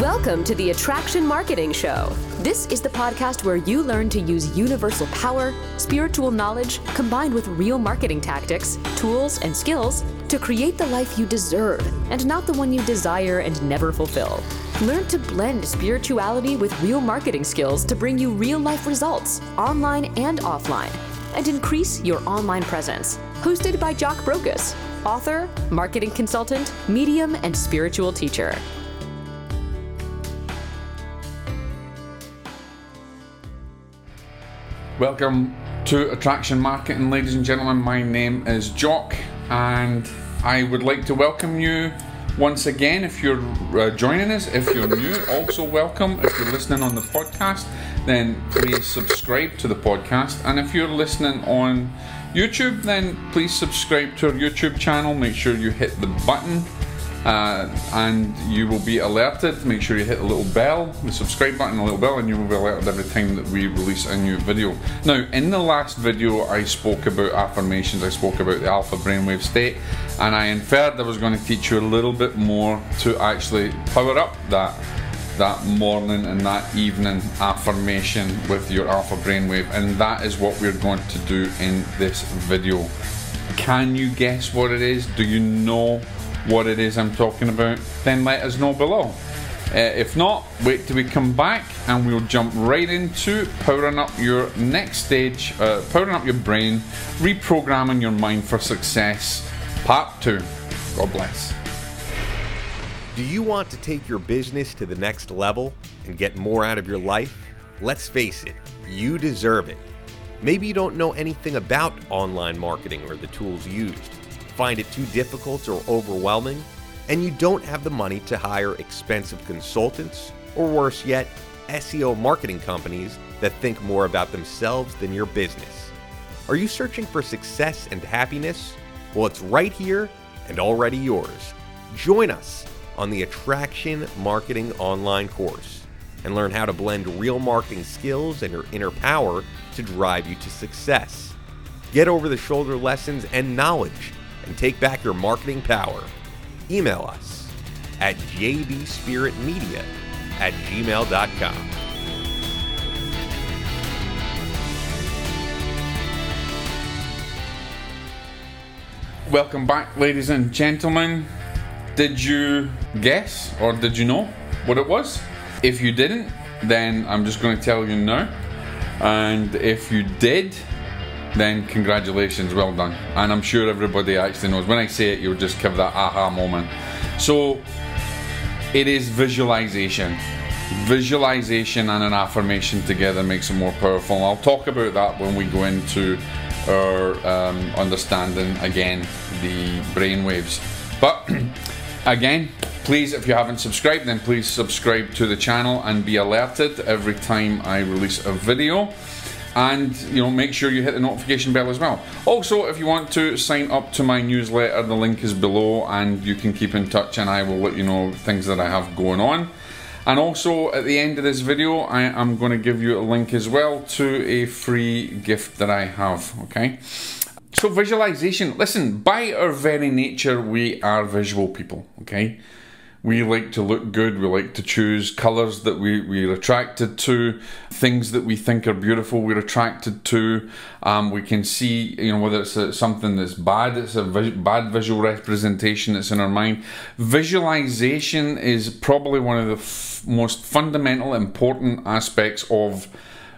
Welcome to the Attraction Marketing Show. This is the podcast where you learn to use universal power, spiritual knowledge, combined with real marketing tactics, tools, and skills to create the life you deserve and not the one you desire and never fulfill. Learn to blend spirituality with real marketing skills to bring you real life results, online and offline, and increase your online presence. Hosted by Jock Brocas, author, marketing consultant, medium, and spiritual teacher. Welcome to Attraction Marketing, ladies and gentlemen. My name is Jock, and I would like to welcome you once again. If you're uh, joining us, if you're new, also welcome. If you're listening on the podcast, then please subscribe to the podcast. And if you're listening on YouTube, then please subscribe to our YouTube channel. Make sure you hit the button uh, and you will be alerted. Make sure you hit the little bell, the subscribe button, the little bell, and you will be alerted every time that we release a new video. Now, in the last video, I spoke about affirmations, I spoke about the alpha brainwave state, and I inferred I was going to teach you a little bit more to actually power up that that morning and that evening affirmation with your alpha brainwave, and that is what we're going to do in this video. Can you guess what it is? Do you know what it is I'm talking about, then let us know below. Uh, if not, wait till we come back and we'll jump right into powering up your next stage, uh, powering up your brain, reprogramming your mind for success, part two. God bless. Do you want to take your business to the next level and get more out of your life? Let's face it, you deserve it. Maybe you don't know anything about online marketing or the tools used find it too difficult or overwhelming, and you don't have the money to hire expensive consultants, or worse yet, SEO marketing companies that think more about themselves than your business. Are you searching for success and happiness? Well, it's right here and already yours. Join us on the Attraction Marketing Online course and learn how to blend real marketing skills and your inner power to drive you to success. Get over the shoulder lessons and knowledge and take back your marketing power. Email us at jbspiritmedia at gmail.com. Welcome back, ladies and gentlemen. Did you guess or did you know what it was? If you didn't, then I'm just going to tell you now. And if you did, then congratulations, well done. And I'm sure everybody actually knows. When I say it, you'll just give that aha moment. So it is visualization. Visualization and an affirmation together makes it more powerful. I'll talk about that when we go into our um, understanding again the brainwaves. But again, please, if you haven't subscribed, then please subscribe to the channel and be alerted every time I release a video and you know make sure you hit the notification bell as well. Also if you want to sign up to my newsletter the link is below and you can keep in touch and i will let you know things that i have going on. And also at the end of this video i am going to give you a link as well to a free gift that i have okay? So visualization. Listen by our very nature we are visual people okay we like to look good. We like to choose colours that we, we're attracted to, things that we think are beautiful, we're attracted to. Um, we can see, you know, whether it's a, something that's bad, it's a bad visual representation that's in our mind. Visualization is probably one of the f- most fundamental, important aspects of.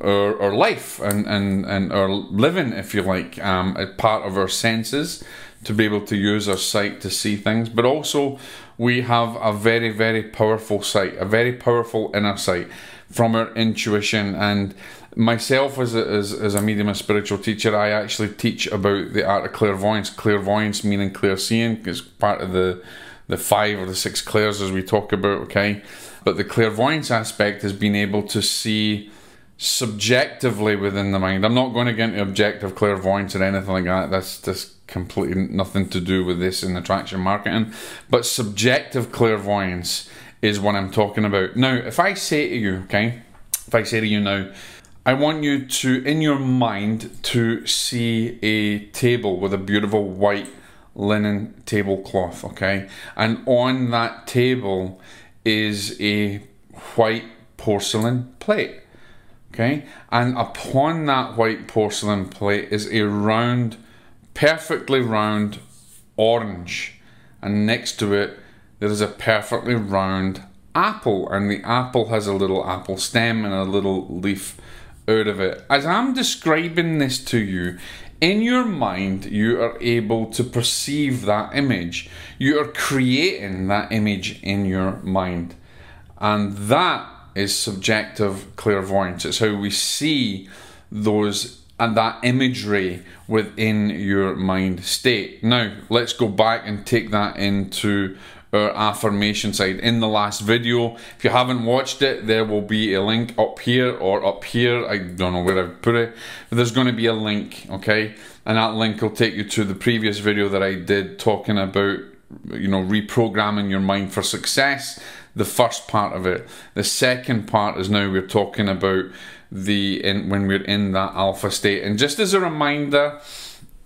Our, our life and, and, and our living, if you like, um, as part of our senses to be able to use our sight to see things, but also we have a very, very powerful sight, a very powerful inner sight from our intuition. And myself, as a, as, as a medium and spiritual teacher, I actually teach about the art of clairvoyance. Clairvoyance meaning clear seeing, is part of the the five or the six clairs as we talk about, okay? But the clairvoyance aspect is being able to see subjectively within the mind. I'm not going to get into objective clairvoyance or anything like that. That's just completely nothing to do with this in attraction marketing. But subjective clairvoyance is what I'm talking about. Now, if I say to you, okay, if I say to you now, I want you to, in your mind, to see a table with a beautiful white linen tablecloth, okay? And on that table is a white porcelain plate. Okay, and upon that white porcelain plate is a round, perfectly round orange, and next to it there is a perfectly round apple, and the apple has a little apple stem and a little leaf out of it. As I'm describing this to you, in your mind, you are able to perceive that image. You are creating that image in your mind. And that is subjective clairvoyance. It's how we see those and that imagery within your mind state. Now, let's go back and take that into our affirmation side. In the last video, if you haven't watched it, there will be a link up here or up here. I don't know where I've put it, but there's going to be a link, okay? And that link will take you to the previous video that I did talking about, you know, reprogramming your mind for success. The first part of it. The second part is now we're talking about the in, when we're in that alpha state. And just as a reminder,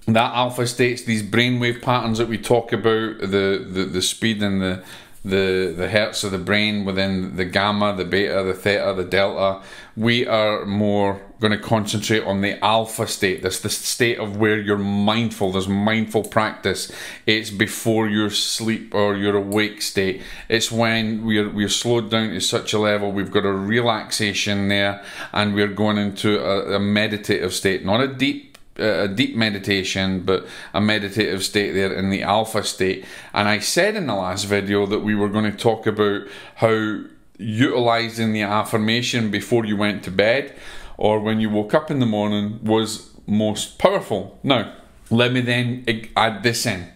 that alpha states these brainwave patterns that we talk about the, the, the speed and the the the hertz of the brain within the gamma the beta the theta the delta we are more going to concentrate on the alpha state that's the state of where you're mindful there's mindful practice. It's before your sleep or your awake state. It's when we're we're slowed down to such a level we've got a relaxation there and we're going into a, a meditative state. Not a deep a deep meditation, but a meditative state there in the alpha state. And I said in the last video that we were going to talk about how utilizing the affirmation before you went to bed or when you woke up in the morning was most powerful. Now, let me then add this in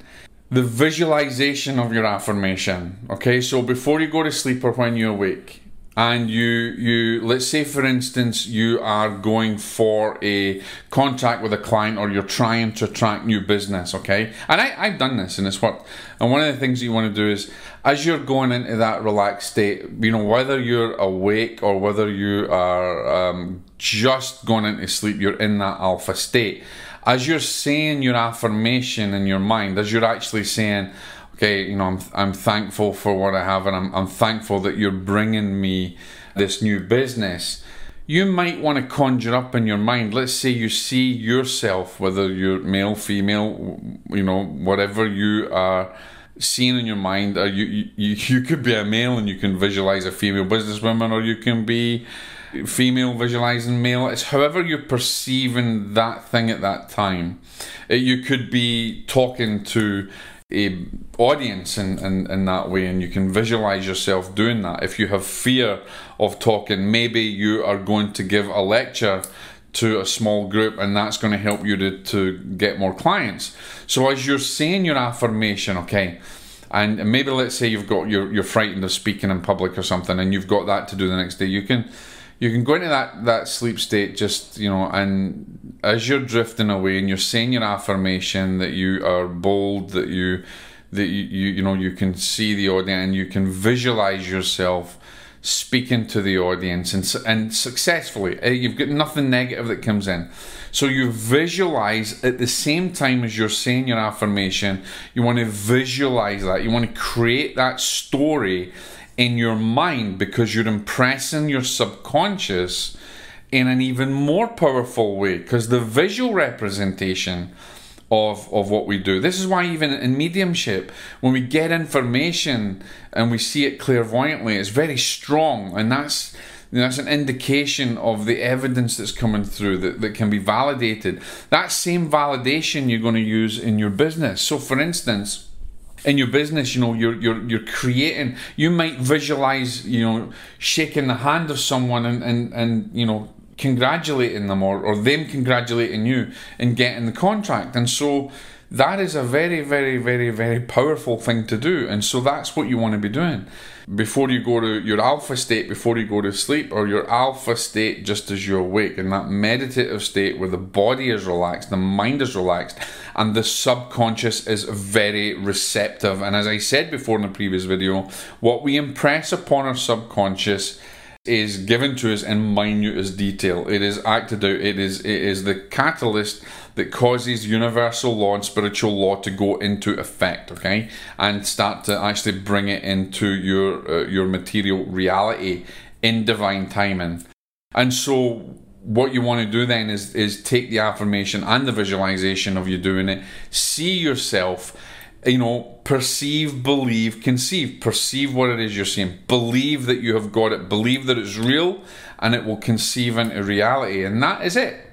the visualization of your affirmation. Okay, so before you go to sleep or when you awake, and you you let's say for instance you are going for a contract with a client or you're trying to attract new business okay and I, i've done this and it's what and one of the things you want to do is as you're going into that relaxed state you know whether you're awake or whether you are um, just going into sleep you're in that alpha state as you're saying your affirmation in your mind as you're actually saying okay, you know, I'm, I'm thankful for what I have and I'm, I'm thankful that you're bringing me this new business. You might want to conjure up in your mind, let's say you see yourself, whether you're male, female, you know, whatever you are seeing in your mind, you, you, you could be a male and you can visualize a female businesswoman, or you can be female visualizing male. It's however you're perceiving that thing at that time. You could be talking to a audience in, in, in that way and you can visualize yourself doing that if you have fear of talking maybe you are going to give a lecture to a small group and that's going to help you to, to get more clients so as you're saying your affirmation okay and maybe let's say you've got you're, you're frightened of speaking in public or something and you've got that to do the next day you can you can go into that that sleep state just you know and as you're drifting away and you're saying your affirmation that you are bold that you that you you, you know you can see the audience and you can visualize yourself speaking to the audience and and successfully eh, you've got nothing negative that comes in. So you visualize at the same time as you're saying your affirmation you want to visualize that. You want to create that story in your mind because you're impressing your subconscious in an even more powerful way because the visual representation of of what we do. This is why even in mediumship, when we get information and we see it clairvoyantly, it's very strong, and that's you know, that's an indication of the evidence that's coming through that, that can be validated. That same validation you're going to use in your business. So, for instance, in your business, you know, you're you're you're creating. You might visualize, you know, shaking the hand of someone and and and you know congratulating them or, or them congratulating you and getting the contract. And so that is a very, very, very, very powerful thing to do. And so that's what you want to be doing before you go to your alpha state, before you go to sleep, or your alpha state just as you're awake, in that meditative state where the body is relaxed, the mind is relaxed, and the subconscious is very receptive. And as I said before in the previous video, what we impress upon our subconscious is given to us in minutest detail. It is acted out. It is it is the catalyst that causes universal law and spiritual law to go into effect. Okay, and start to actually bring it into your uh, your material reality in divine timing. And so what you want to do then is is take the affirmation and the visualization of you doing it, see yourself, you know, perceive, believe, conceive, perceive what it is you're seeing, believe that you have got it, believe that it's real, and it will conceive into reality, and that is it.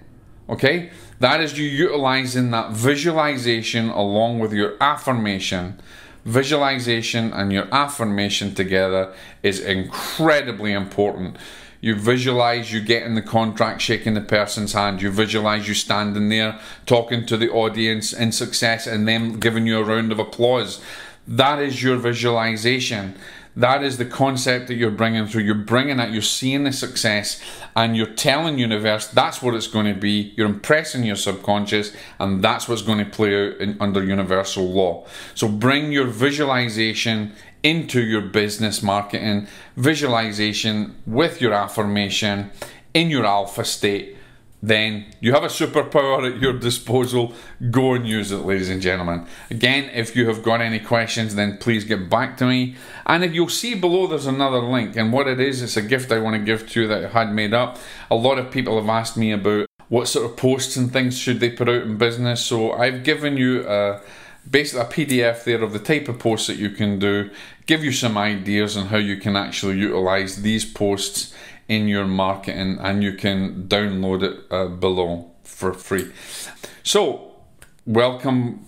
Okay, that is you utilizing that visualization along with your affirmation. Visualization and your affirmation together is incredibly important you visualize you getting the contract, shaking the person's hand. You visualize you standing there talking to the audience in success and them giving you a round of applause. That is your visualization. That is the concept that you're bringing through. You're bringing that, you're seeing the success, and you're telling universe that's what it's going to be. You're impressing your subconscious, and that's what's going to play out in, under universal law. So bring your visualization into your business marketing visualization with your affirmation in your alpha state, then you have a superpower at your disposal. Go and use it, ladies and gentlemen. Again, if you have got any questions, then please get back to me. And if you'll see below, there's another link. And what it is, it's a gift I want to give to you that I had made up. A lot of people have asked me about what sort of posts and things should they put out in business. So I've given you a basically a PDF there of the type of posts that you can do, give you some ideas on how you can actually utilize these posts in your marketing, and you can download it uh, below for free. So, welcome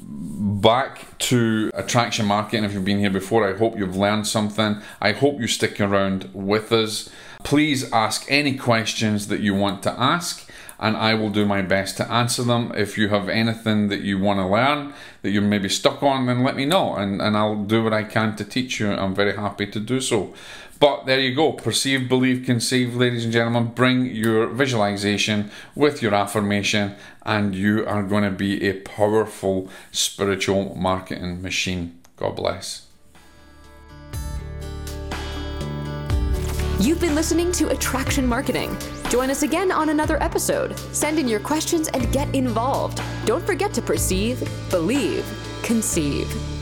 back to Attraction Marketing. If you've been here before, I hope you've learned something. I hope you stick around with us. Please ask any questions that you want to ask and I will do my best to answer them. If you have anything that you want to learn that you're maybe stuck on, then let me know and, and I'll do what I can to teach you. I'm very happy to do so. But there you go. Perceive, believe, conceive, ladies and gentlemen. Bring your visualization with your affirmation, and you are going to be a powerful spiritual marketing machine. God bless. You've been listening to Attraction Marketing. Join us again on another episode. Send in your questions and get involved. Don't forget to perceive, believe, conceive.